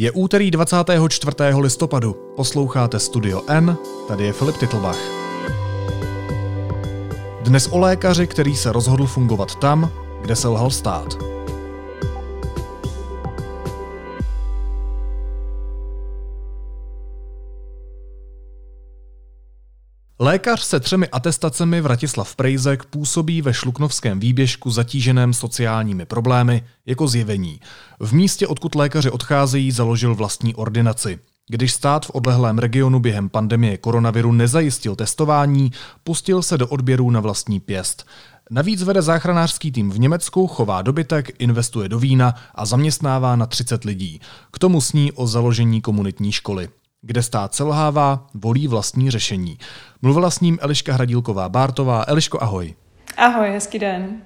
Je úterý 24. listopadu. Posloucháte Studio N, tady je Filip Titlbach. Dnes o lékaři, který se rozhodl fungovat tam, kde se lhal stát. Lékař se třemi atestacemi Vratislav Prejzek působí ve šluknovském výběžku zatíženém sociálními problémy jako zjevení. V místě, odkud lékaři odcházejí, založil vlastní ordinaci. Když stát v odlehlém regionu během pandemie koronaviru nezajistil testování, pustil se do odběrů na vlastní pěst. Navíc vede záchranářský tým v Německu, chová dobytek, investuje do vína a zaměstnává na 30 lidí. K tomu sní o založení komunitní školy. Kde stát selhává, volí vlastní řešení. Mluvila s ním Eliška Hradílková-Bártová. Eliško, ahoj. Ahoj, hezký den.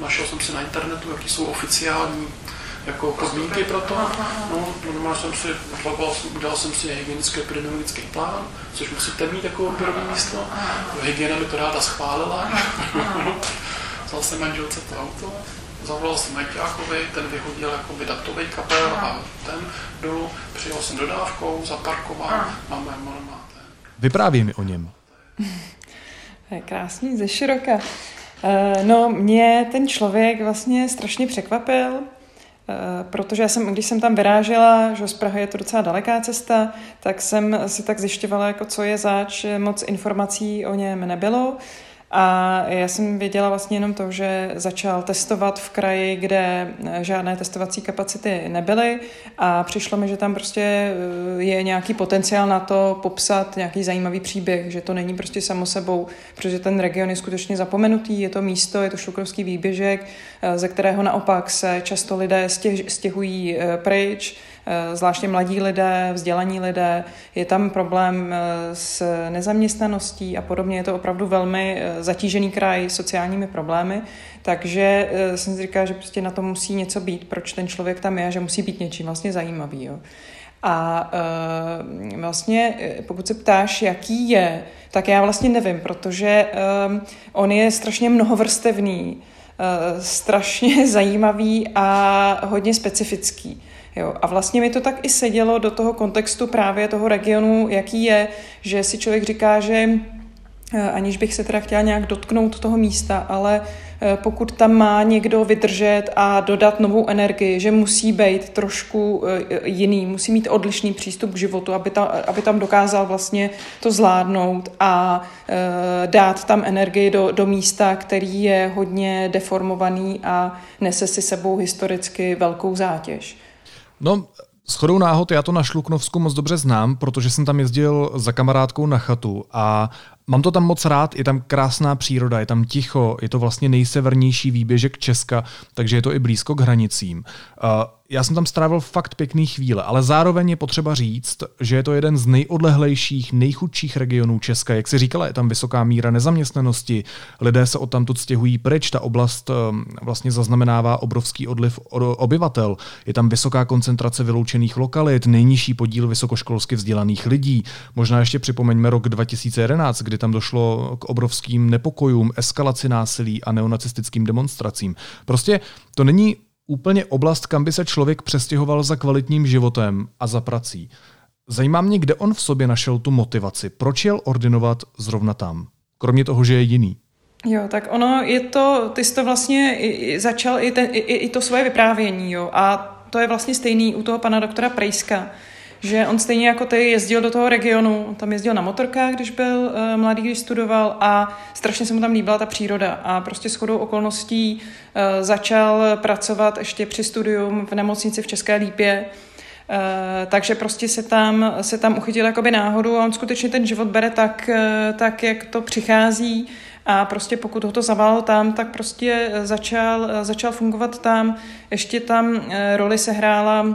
Našel jsem si na internetu, jaký jsou oficiální jako podmínky pro to. No, normálně jsem si, udělal jsem si hygienický epidemiologický plán, což musíte mít jako odběrové místo. Hygiena mi to ráda schválila. Vzal jsem manželce to auto, zavolal jsem Majťákovi, ten vyhodil jako datový kabel a ten dolů, přijel jsem dodávkou, zaparkoval, máme máte. Vyprávěj mi o něm. je krásný, ze široka. Eh, no, mě ten člověk vlastně strašně překvapil, eh, protože já jsem, když jsem tam vyrážela, že z Prahy je to docela daleká cesta, tak jsem si tak zjišťovala, jako co je zač, moc informací o něm nebylo. A já jsem věděla vlastně jenom to, že začal testovat v kraji, kde žádné testovací kapacity nebyly a přišlo mi, že tam prostě eh, je nějaký potenciál na to popsat nějaký zajímavý příběh, že to není prostě samo sebou, protože ten region je skutečně zapomenutý, je to místo, je to šlukrovský výběžek, eh, ze kterého naopak se často lidé stěhují eh, pryč, Eh, zvláště mladí lidé, vzdělaní lidé. Je tam problém eh, s nezaměstnaností a podobně. Je to opravdu velmi eh, zatížený kraj sociálními problémy. Takže jsem si říkala, že prostě na to musí něco být, proč ten člověk tam je, že musí být něčím vlastně zajímavý. Jo. A uh, vlastně, pokud se ptáš, jaký je, tak já vlastně nevím, protože um, on je strašně mnohovrstevný, uh, strašně zajímavý a hodně specifický. Jo, a vlastně mi to tak i sedělo do toho kontextu právě toho regionu, jaký je, že si člověk říká, že eh, aniž bych se teda chtěla nějak dotknout toho místa, ale eh, pokud tam má někdo vydržet a dodat novou energii, že musí být trošku eh, jiný, musí mít odlišný přístup k životu, aby tam, aby tam dokázal vlastně to zvládnout a dát tam energii do, do místa, který je hodně deformovaný a nese si sebou historicky velkou zátěž. No, s chodou náhod já to na Šluknovsku moc dobře znám, protože jsem tam jezdil za kamarádkou na chatu a Mám to tam moc rád, je tam krásná příroda, je tam ticho, je to vlastně nejsevernější výběžek Česka, takže je to i blízko k hranicím. Uh, já jsem tam strávil fakt pěkný chvíle, ale zároveň je potřeba říct, že je to jeden z nejodlehlejších, nejchudších regionů Česka. Jak si říkala, je tam vysoká míra nezaměstnanosti, lidé se odtamtud stěhují pryč, ta oblast um, vlastně zaznamenává obrovský odliv obyvatel. Je tam vysoká koncentrace vyloučených lokalit, nejnižší podíl vysokoškolsky vzdělaných lidí. Možná ještě připomeňme rok 2011, kdy kdy tam došlo k obrovským nepokojům, eskalaci násilí a neonacistickým demonstracím. Prostě to není úplně oblast, kam by se člověk přestěhoval za kvalitním životem a za prací. Zajímá mě, kde on v sobě našel tu motivaci. Proč jel ordinovat zrovna tam? Kromě toho, že je jiný. Jo, tak ono je to, ty jsi to vlastně začal i, ten, i, i to svoje vyprávění, jo, a to je vlastně stejný u toho pana doktora Prejska že on stejně jako ty jezdil do toho regionu, tam jezdil na motorkách, když byl uh, mladý, když studoval a strašně se mu tam líbila ta příroda a prostě shodou okolností uh, začal pracovat ještě při studium v nemocnici v České Lípě, Uh, takže prostě se tam, se tam uchytil jakoby náhodu a on skutečně ten život bere tak, uh, tak, jak to přichází a prostě pokud ho to zaválo tam, tak prostě začal, začal fungovat tam. Ještě tam uh, roli sehrála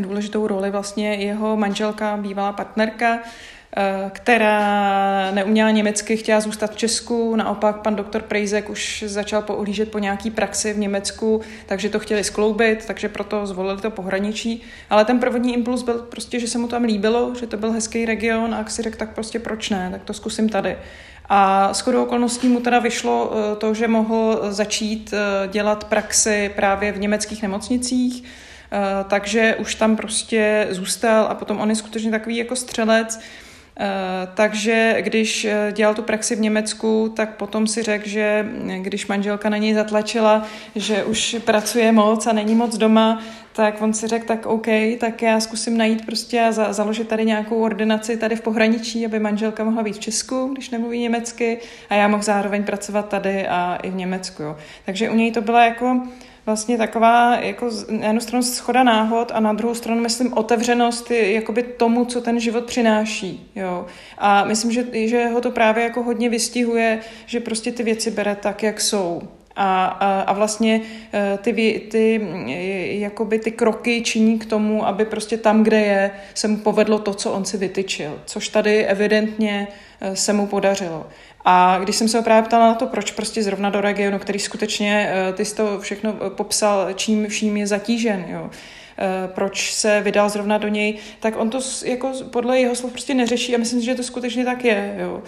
důležitou roli vlastně jeho manželka, bývalá partnerka, eh, která neuměla německy, chtěla zůstat v Česku, naopak pan doktor Prejzek už začal pouhlížet po nějaký praxi v Německu, takže to chtěli skloubit, takže proto zvolili to pohraničí. Ale ten první impuls byl prostě, že se mu tam líbilo, že to byl hezký region a jak si řekl, tak prostě proč ne, tak to zkusím tady. A s okolností mu teda vyšlo eh, to, že mohl začít eh, dělat praxi právě v německých nemocnicích, takže už tam prostě zůstal a potom on je skutečně takový jako střelec, Eh, takže když eh, dělal tu praxi v Německu, tak potom si řekl, že eh, když manželka na něj zatlačila, že už pracuje moc a není moc doma, tak on si řekl, tak OK, tak já zkusím najít prostě a za, založit tady nějakou ordinaci tady v pohraničí, aby manželka mohla být v Česku, když nemluví německy, a já mohl zároveň pracovat tady a i v Německu. Jo. Takže u něj to byla jako vlastně taková jako na jednu stranu schoda náhod a na druhou stranu myslím otevřenost jakoby tomu, co ten život přináší. Jo. A myslím, že, že ho to právě jako hodně vystihuje, že prostě ty věci bere tak, jak jsou. A, a, a vlastně e, ty, ty, jakoby ty kroky činí k tomu, aby prostě tam, kde je, se mu povedlo to, co on si vytyčil. Což tady evidentně e, se mu podařilo. A když jsem se ho právě ptala na to, proč prostě zrovna do regionu, který skutečně, eh, ty jsi to všechno eh, popsal, čím vším je zatížen, jo, eh, proč se vydal zrovna do něj, tak on to jako podle jeho slov prostě neřeší a myslím, že to skutečně tak je, jo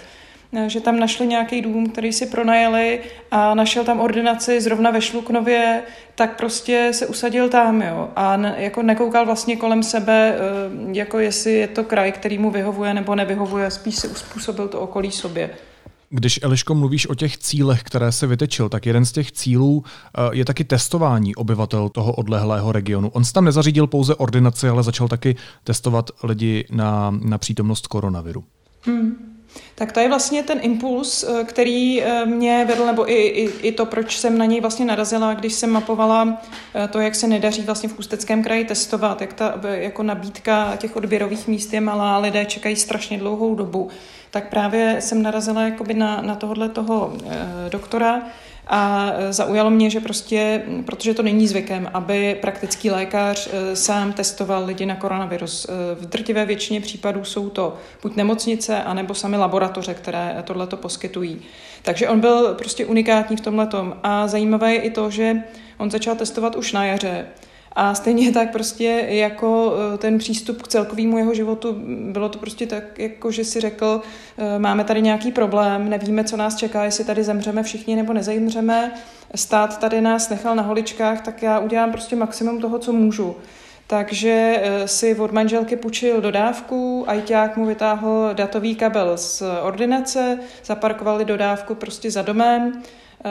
že tam našli nějaký dům, který si pronajeli a našel tam ordinaci zrovna ve Šluknově, tak prostě se usadil tam, jo. A ne, jako nekoukal vlastně kolem sebe, jako jestli je to kraj, který mu vyhovuje nebo nevyhovuje, spíš si uspůsobil to okolí sobě. Když Eliško mluvíš o těch cílech, které se vytečil, tak jeden z těch cílů eh, je taky testování obyvatel toho odlehlého regionu. On tam nezařídil pouze ordinaci, ale začal taky testovat lidi na, na přítomnost koronaviru. Hmm. Tak to je vlastně ten impuls, eh, který eh, mě vedl, nebo i, i, i to, proč jsem na něj vlastně narazila, když jsem mapovala to, jak se nedaří vlastně v Ústeckém kraji testovat, jak ta jako nabídka těch odběrových míst je malá, lidé čekají strašně dlouhou dobu. Tak právě jsem narazila jakoby na, na tohohle toho doktora a zaujalo mě, že prostě, protože to není zvykem, aby praktický lékař e, sám testoval lidi na koronavirus. E, v drtivé většině případů jsou to buď nemocnice, anebo sami laboratoře, které tohleto poskytují. Takže on byl prostě unikátní v tomhle A zajímavé je i to, že on začal testovat už na jaře a stejně tak prostě jako eh, ten přístup k celkovému jeho životu, bylo to prostě tak, jako že si řekl, eh, máme tady nějaký problém, nevíme, co nás čeká, jestli tady zemřeme všichni nebo nezemřeme, stát tady nás nechal na holičkách, tak já udělám prostě maximum toho, co můžu. Takže eh, si od manželky půjčil dodávku, ajťák mu vytáhl datový kabel z ordinace, zaparkovali dodávku prostě za domem,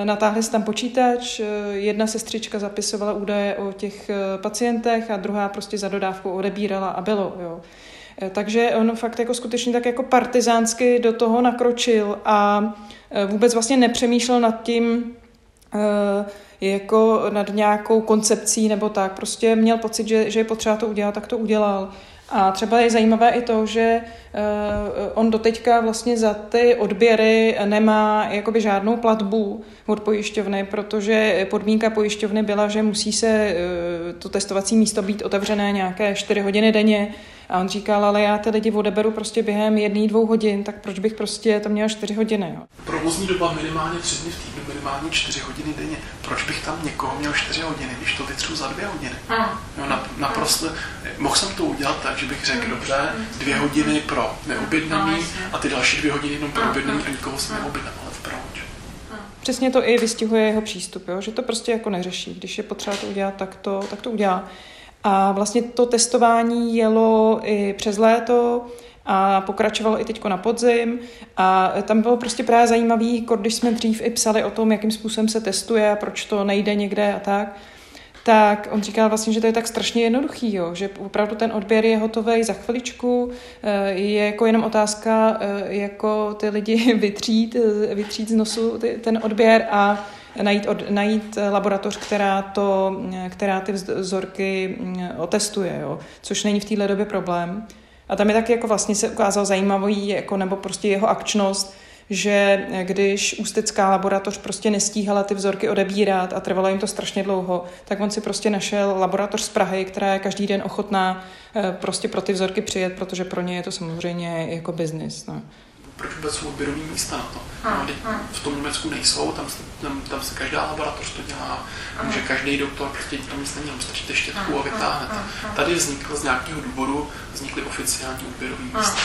natáhli si tam počítač, eh, jedna sestřička zapisovala údaje o těch eh, pacientech a druhá prostě za dodávku odebírala a bylo. Jo. Takže on fakt jako skutečně tak jako partizánsky do toho nakročil a vůbec vlastně nepřemýšlel nad tím, jako nad nějakou koncepcí nebo tak. Prostě měl pocit, že, že je potřeba to udělat, tak to udělal. A třeba je zajímavé i to, že uh, on doteďka vlastně za ty odběry nemá jakoby žádnou platbu od pojišťovny, protože podmínka pojišťovny byla, že musí se uh, to testovací místo být otevřené nějaké 4 hodiny denně. A on říkal, ale já ty lidi odeberu prostě během jedné, dvou hodin, tak proč bych prostě to měl 4 hodiny. Jo? Provozní doba minimálně 3 dny v týdnu, minimálně 4 hodiny denně. Proč bych tam někoho měl 4 hodiny, když to vytřu za 2 hodiny? Jo, naprosto, mohl jsem to udělat tak, že bych řekl, dobře, dvě hodiny pro neobjednaný a ty další dvě hodiny jenom pro objednaný a nikoho jsem neobjednal, ale proč? Přesně to i vystihuje jeho přístup, jo? že to prostě jako neřeší. Když je potřeba to udělat, tak to, tak to udělá. A vlastně to testování jelo i přes léto a pokračovalo i teď na podzim. A tam bylo prostě právě zajímavé, jako když jsme dřív i psali o tom, jakým způsobem se testuje a proč to nejde někde a tak, tak on říkal vlastně, že to je tak strašně jednoduchý, jo, že opravdu ten odběr je hotový za chviličku, eh, je jako jenom otázka, eh, jako ty lidi vytřít, eh, vytřít z nosu ten odběr a najít, od, najít laboratoř, která, to, která ty vzorky mm, otestuje, jo, což není v téhle době problém. A tam je taky jako vlastně se ukázal zajímavý, jako, nebo prostě jeho akčnost, že když ústecká laboratoř prostě nestíhala ty vzorky odebírat a trvalo jim to strašně dlouho, tak on si prostě našel laboratoř z Prahy, která je každý den ochotná eh, prostě pro ty vzorky přijet, protože pro ně je to samozřejmě jako biznis. No. Proč vůbec jsou odběrové místa na to? No, v tom Německu nejsou, tam, tam, tam se každá laboratoř to dělá, může každý doktor prostě to místo není, stačíte štětku a vytáhnete. Tady vznikl z nějakého důvodu, vznikly oficiální odběrové místa.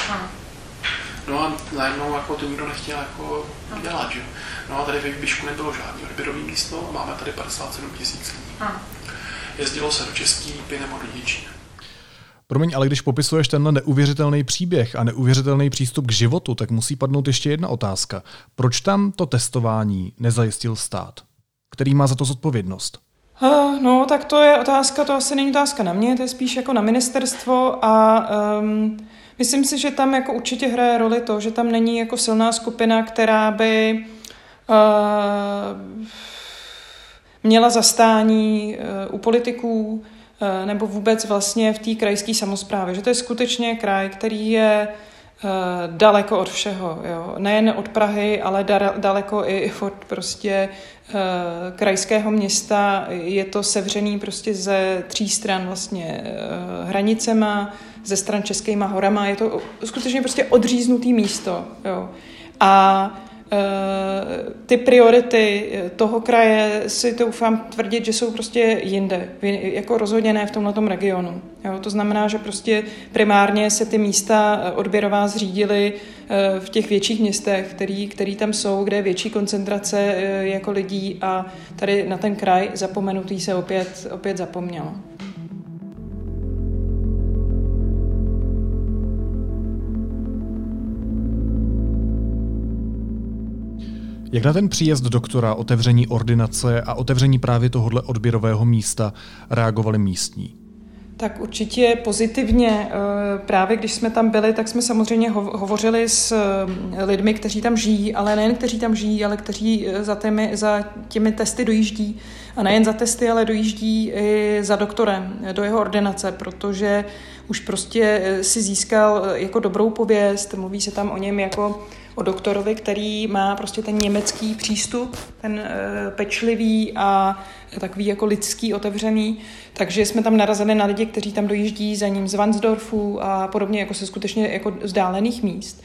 No a najednou jako to nikdo nechtěl jako dělat, že? No a tady ve Výběžku nebylo žádný odběrový místo a máme tady 57 tisíc lidí. jezdilo se do České Lípy nebo do Děčína. Promiň, ale když popisuješ tenhle neuvěřitelný příběh a neuvěřitelný přístup k životu, tak musí padnout ještě jedna otázka. Proč tam to testování nezajistil stát? Který má za to zodpovědnost? No, tak to je otázka, to asi není otázka na mě, to je spíš jako na ministerstvo a um, myslím si, že tam jako určitě hraje roli to, že tam není jako silná skupina, která by uh, měla zastání uh, u politiků, nebo vůbec vlastně v té krajské samozprávě. Že to je skutečně kraj, který je eh, daleko od všeho. Jo. Nejen od Prahy, ale daleko i od prostě eh, krajského města. Je to sevřený prostě ze tří stran vlastně hranicema, ze stran Českýma horama. Je to skutečně prostě odříznutý místo. Jo. A Eh, ty priority toho kraje si to ufám tvrdit, že jsou prostě jinde, jako rozhodně ne v tomhle regionu. Jo, to znamená, že prostě primárně se ty místa eh, odběrová zřídily eh, v těch větších městech, který, který tam jsou, kde je větší koncentrace jako lidí a tady na ten kraj zapomenutý se opět, opět zapomnělo. Jak na ten příjezd doktora, otevření ordinace a otevření právě tohohle odběrového místa reagovali místní? Tak určitě pozitivně. Eh, právě když jsme tam byli, tak jsme samozřejmě hovořili s eh, lidmi, kteří tam žijí, ale nejen kteří tam žijí, ale kteří eh, za těmi, za těmi testy dojíždí. A nejen za testy, ale dojíždí i za doktorem do jeho ordinace, protože už prostě si získal jako dobrou pověst, mluví se tam o něm jako o doktorovi, který má prostě ten německý přístup, ten e, pečlivý a takový jako lidský, otevřený. Takže jsme tam narazili na lidi, kteří tam dojíždí za ním z Vansdorfu a podobně jako se skutečně jako vzdálených míst.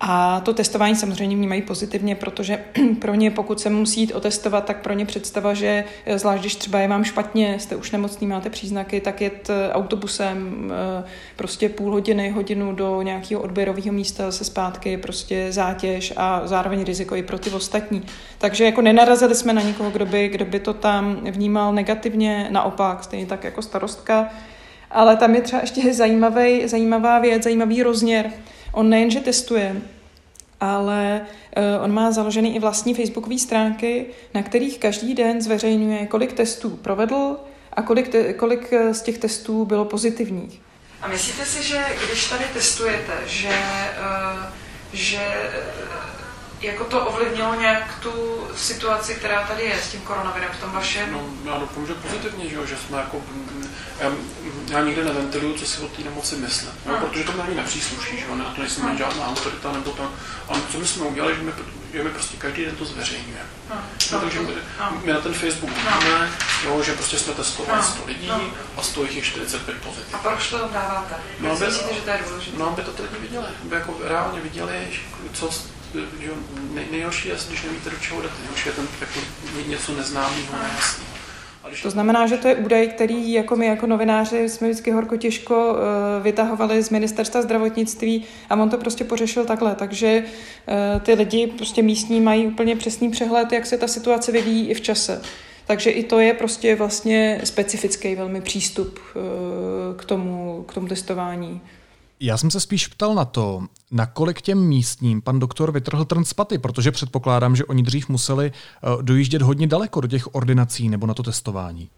A to testování samozřejmě vnímají pozitivně, protože pro ně, pokud se musí jít otestovat, tak pro ně představa, že eh, zvlášť když třeba je vám špatně, jste už nemocný, máte příznaky, tak jet eh, autobusem eh, prostě půl hodiny, hodinu do nějakého odběrového místa se zpátky, prostě zátěž a zároveň riziko i pro ty ostatní. Takže jako nenarazili jsme na nikoho, kdo by, kdo by to tam vnímal negativně, naopak, stejně tak jako starostka. Ale tam je třeba ještě zajímavý, zajímavá věc, zajímavý rozměr, On nejenže testuje, ale uh, on má založený i vlastní facebookové stránky, na kterých každý den zveřejňuje, kolik testů provedl a kolik, te- kolik eh, z těch testů bylo pozitivních. A myslíte si, že když tady testujete, že, uh, že jako to ovlivnilo nějak tu situaci, která tady je s tím koronavirem v tom vašem? No, já doufám, že pozitivně, že, že jsme jako, já, já nikdy neventiluju, co si o té nemoci myslím, no, no. protože to mě ani nepřísluší, že jo, to nejsem no. žádná autorita nebo tak. A co my jsme udělali, že my, že my prostě každý den to zveřejňujeme. No. No, takže my, my, na ten Facebook vidíme, no. že prostě jsme testovali no. 100 lidí a z toho jich je 45 pozitiv. A proč to dáváte? No, aby, myslíte, že to je důležité? No, aby to ty lidi viděli, aby jako reálně viděli, co že nej, nejhorší je, když nevíte, do čeho jdete. Nejhorší je ten jako něco neznámého, nejasného. To znamená, že to je údaj, který jako my jako novináři jsme vždycky horko těžko uh, vytahovali z ministerstva zdravotnictví a on to prostě pořešil takhle. Takže uh, ty lidi prostě místní mají úplně přesný přehled, jak se ta situace vyvíjí i v čase. Takže i to je prostě vlastně specifický velmi přístup uh, k tomu, k tomu testování. Já jsem se spíš ptal na to, nakolik těm místním pan doktor vytrhl trn z paty, protože předpokládám, že oni dřív museli eh, dojíždět hodně daleko do těch ordinací nebo na to testování.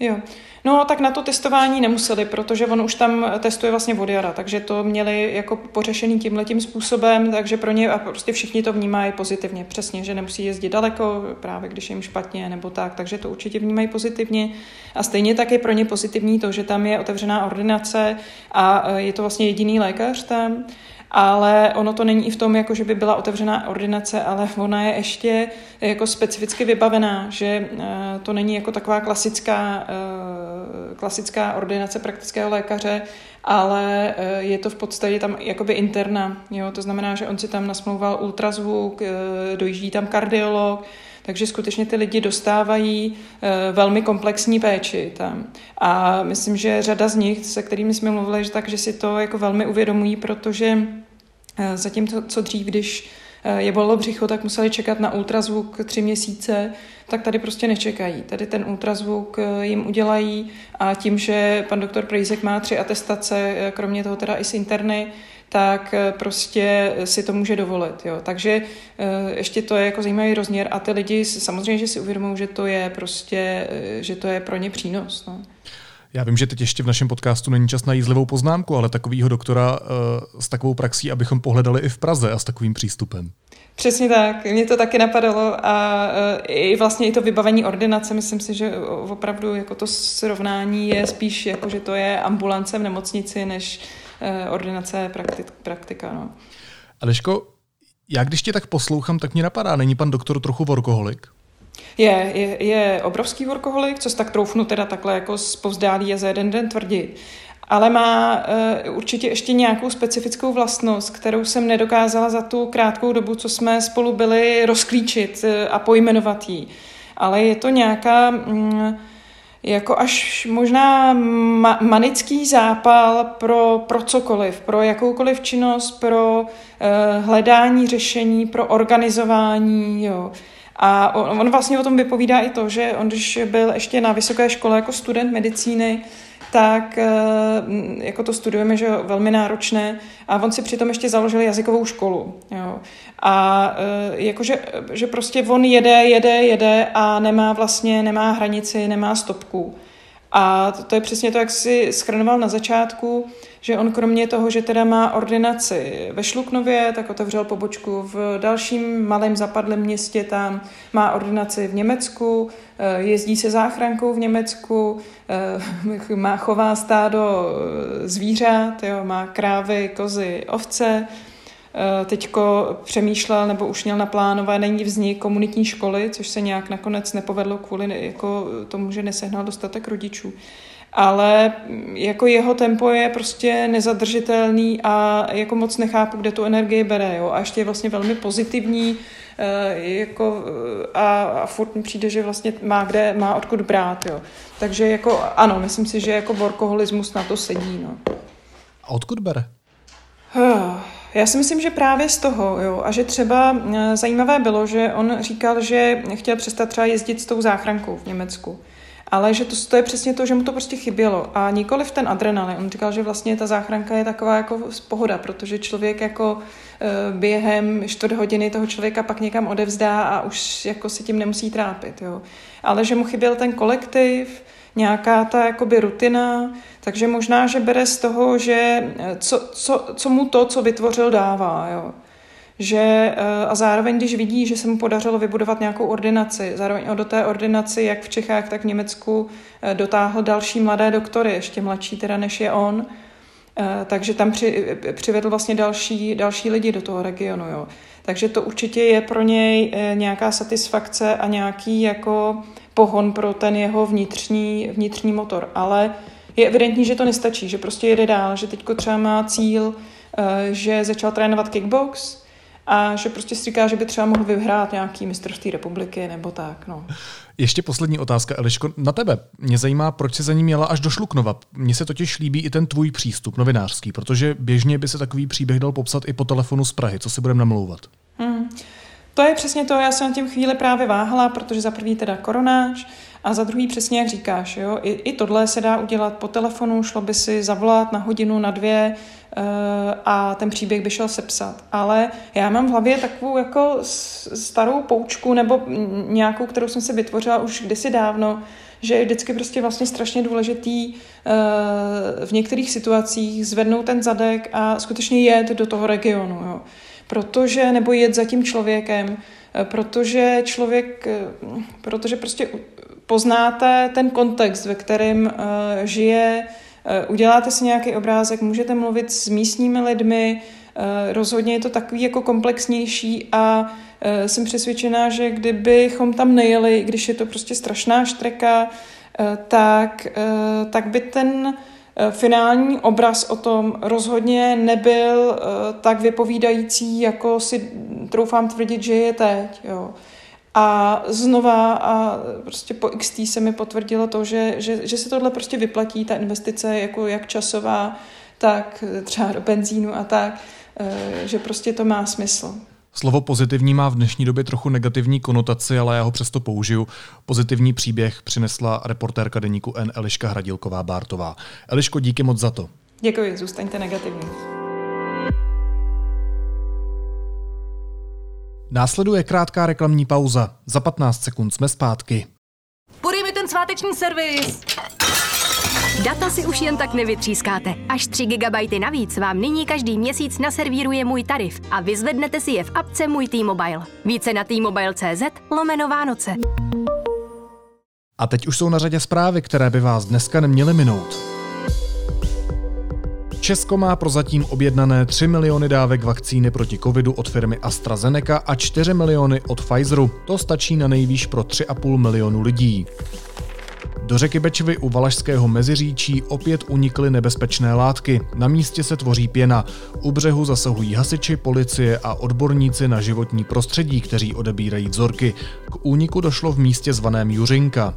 Jo. No tak na to testování nemuseli, protože on už tam testuje vlastně od jara, takže to měli jako pořešený tímhletím způsobem, takže pro ně a prostě všichni to vnímají pozitivně, přesně, že nemusí jezdit daleko, právě když je jim špatně nebo tak, takže to určitě vnímají pozitivně. A stejně tak je pro ně pozitivní to, že tam je otevřená ordinace a je to vlastně jediný lékař tam, ale ono to není i v tom, jako že by byla otevřená ordinace, ale ona je ještě jako specificky vybavená, že eh, to není jako taková klasická, eh, klasická ordinace praktického lékaře, ale eh, je to v podstatě tam jakoby interna, jo? to znamená, že on si tam nasmlouval ultrazvuk, dojíždí tam kardiolog, takže skutečně ty lidi dostávají velmi komplexní péči tam. A myslím, že řada z nich, se kterými jsme mluvili, že tak, že si to jako velmi uvědomují, protože Zatímco co dřív, když je bolelo břicho, tak museli čekat na ultrazvuk tři měsíce, tak tady prostě nečekají. Tady ten ultrazvuk jim udělají a tím, že pan doktor Prejzek má tři atestace, kromě toho teda i z interny, tak eh, prostě si to může dovolit. Jo. Takže eh, ještě to je jako zajímavý rozměr a ty lidi samozřejmě, že si uvědomují, že to je prostě, eh, že to je pro ně přínos. No. Já vím, že teď ještě v našem podcastu není čas na jízlivou poznámku, ale takovýho doktora uh, s takovou praxí, abychom pohledali i v Praze a s takovým přístupem. Přesně tak, mě to taky napadalo a uh, i vlastně i to vybavení ordinace, myslím si, že opravdu jako to srovnání je spíš jako, že to je ambulance v nemocnici, než Eh, ordinace praktik, praktika. No. Aleško, já když tě tak poslouchám, tak mě napadá, není pan doktor trochu workoholik? Je, je, je obrovský workoholik, co tak troufnu teda takhle jako z a za jeden den tvrdit. Ale má uh, určitě ještě nějakou specifickou vlastnost, kterou jsem nedokázala za tu krátkou dobu, co jsme spolu byli, rozklíčit uh, a pojmenovat jí. Ale je to nějaká... Um, jako až možná ma- manický zápal pro, pro cokoliv, pro jakoukoliv činnost, pro uh, hledání řešení, pro organizování, jo. A on, on vlastně o tom vypovídá i to, že on, když byl ještě na vysoké škole jako student medicíny, tak eh, jako to studujeme, že velmi náročné a on si přitom ještě založil jazykovou školu. Jo. A eh, jakože že prostě on jede, jede, jede a nemá vlastně, nemá hranici, nemá stopku. A to, to je přesně to, jak si schrnoval na začátku, že on kromě toho, že teda má ordinaci ve Šluknově, tak otevřel pobočku v dalším malém zapadlém městě, tam má ordinaci v Německu, eh, jezdí se záchrankou v Německu, eh, má chová stádo eh, zvířat, jo, má krávy, kozy, ovce, teďko přemýšlel nebo už měl naplánovaný vznik komunitní školy, což se nějak nakonec nepovedlo kvůli jako tomu, že nesehnal dostatek rodičů ale jako jeho tempo je prostě nezadržitelný a jako moc nechápu, kde tu energii bere. Jo? A ještě je vlastně velmi pozitivní eh, jako, eh, a, a furt mi přijde, že vlastně má kde, má odkud brát. Jo? Takže jako ano, myslím si, že jako workoholismus na to sedí. No. A odkud bere? Já si myslím, že právě z toho, jo, a že třeba eh, zajímavé bylo, že on říkal, že chtěl přestat třeba jezdit s tou záchrankou v Německu ale že to, to je přesně to, že mu to prostě chybělo a nikoli v ten adrenalin. On říkal, že vlastně ta záchranka je taková jako pohoda, protože člověk jako e, během čtvrt hodiny toho člověka pak někam odevzdá a už jako si tím nemusí trápit. Jo. Ale že mu chyběl ten kolektiv, nějaká ta jakoby rutina, takže možná, že bere z toho, že e, co, co, co mu to, co vytvořil, dává. Jo že eh, a zároveň, když vidí, že se mu podařilo vybudovat nějakou ordinaci, zároveň do té ordinaci, jak v Čechách, tak v Německu, eh, dotáhl další mladé doktory, ještě mladší teda než je on, eh, takže tam při, přivedl vlastně další, další lidi do toho regionu. Jo. Takže to určitě je pro něj nějaká satisfakce a nějaký jako pohon pro ten jeho vnitřní, vnitřní motor. Ale je evidentní, že to nestačí, že prostě jede dál, že teďko třeba má cíl, že začal trénovat kickbox, a že prostě si říká, že by třeba mohl vyhrát nějaký mistrovství republiky nebo tak. No. Ještě poslední otázka, Eliško, na tebe. Mě zajímá, proč se za ním jela až do Šluknova. Mně se totiž líbí i ten tvůj přístup novinářský, protože běžně by se takový příběh dal popsat i po telefonu z Prahy. Co si budeme namlouvat? Hmm. To je přesně to, já jsem tím chvíli právě váhala, protože za prvý teda koronáč a za druhý přesně jak říkáš, jo, i, i tohle se dá udělat po telefonu, šlo by si zavolat na hodinu, na dvě, Eh, a ten příběh by šel sepsat. Ale já mám v hlavě takovou jako starou poučku nebo nějakou, kterou jsem si vytvořila už kdysi dávno, že je vždycky prostě vlastně strašně důležitý eh, v některých situacích zvednout ten zadek a skutečně jet do toho regionu. Jo. Protože, nebo jet za tím člověkem, eh, protože člověk, protože prostě poznáte ten kontext, ve kterém žije Eh, uděláte si nějaký obrázek, můžete mluvit s místními lidmi, eh, rozhodně je to takový jako komplexnější a eh, jsem přesvědčená, že kdybychom tam nejeli, když je to prostě strašná štreka, tak, tak by ten finální obraz o tom rozhodně nebyl tak vypovídající, jako si troufám tvrdit, že je teď. Jo. A znova a prostě po XT se mi potvrdilo to, že, že, že se tohle prostě vyplatí, ta investice jako jak časová, tak třeba do benzínu a tak, eh, že prostě to má smysl. Slovo pozitivní má v dnešní době trochu negativní konotaci, ale já ho přesto použiju. Pozitivní příběh přinesla reportérka deníku N. Eliška Hradilková Bártová. Eliško, díky moc za to. Děkuji, zůstaňte negativní. Následuje krátká reklamní pauza. Za 15 sekund jsme zpátky. Podej mi ten sváteční servis! Data si už jen tak nevytřískáte. Až 3 GB navíc vám nyní každý měsíc naservíruje můj tarif a vyzvednete si je v apce Můj T-Mobile. Více na t-mobile.cz lomeno Vánoce. A teď už jsou na řadě zprávy, které by vás dneska neměly minout. Česko má prozatím objednané 3 miliony dávek vakcíny proti covidu od firmy AstraZeneca a 4 miliony od Pfizeru. To stačí na nejvýš pro 3,5 milionu lidí. Do řeky Bečvy u Valašského meziříčí opět unikly nebezpečné látky. Na místě se tvoří pěna. U břehu zasahují hasiči, policie a odborníci na životní prostředí, kteří odebírají vzorky. K úniku došlo v místě zvaném Juřinka.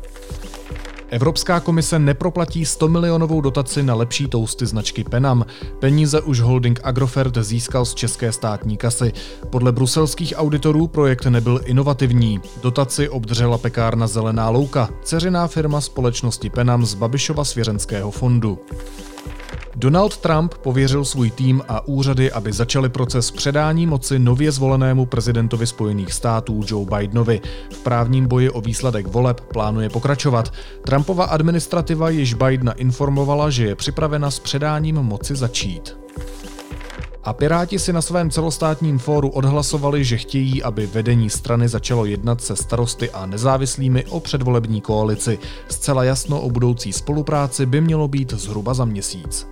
Evropská komise neproplatí 100 milionovou dotaci na lepší tousty značky Penam. Peníze už holding Agrofert získal z české státní kasy. Podle bruselských auditorů projekt nebyl inovativní. Dotaci obdržela pekárna Zelená louka, ceřiná firma společnosti Penam z Babišova svěřenského fondu. Donald Trump pověřil svůj tým a úřady, aby začali proces předání moci nově zvolenému prezidentovi Spojených států Joe Bidenovi. V právním boji o výsledek voleb plánuje pokračovat. Trumpova administrativa již Bidena informovala, že je připravena s předáním moci začít. A Piráti si na svém celostátním fóru odhlasovali, že chtějí, aby vedení strany začalo jednat se starosty a nezávislými o předvolební koalici. Zcela jasno o budoucí spolupráci by mělo být zhruba za měsíc.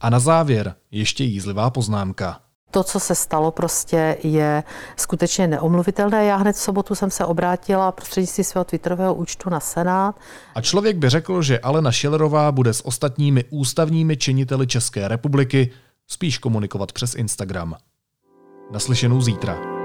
A na závěr ještě jízlivá poznámka. To, co se stalo, prostě je skutečně neomluvitelné. Já hned v sobotu jsem se obrátila prostřednictvím svého Twitterového účtu na Senát. A člověk by řekl, že Alena Schillerová bude s ostatními ústavními činiteli České republiky spíš komunikovat přes Instagram. Naslyšenou zítra.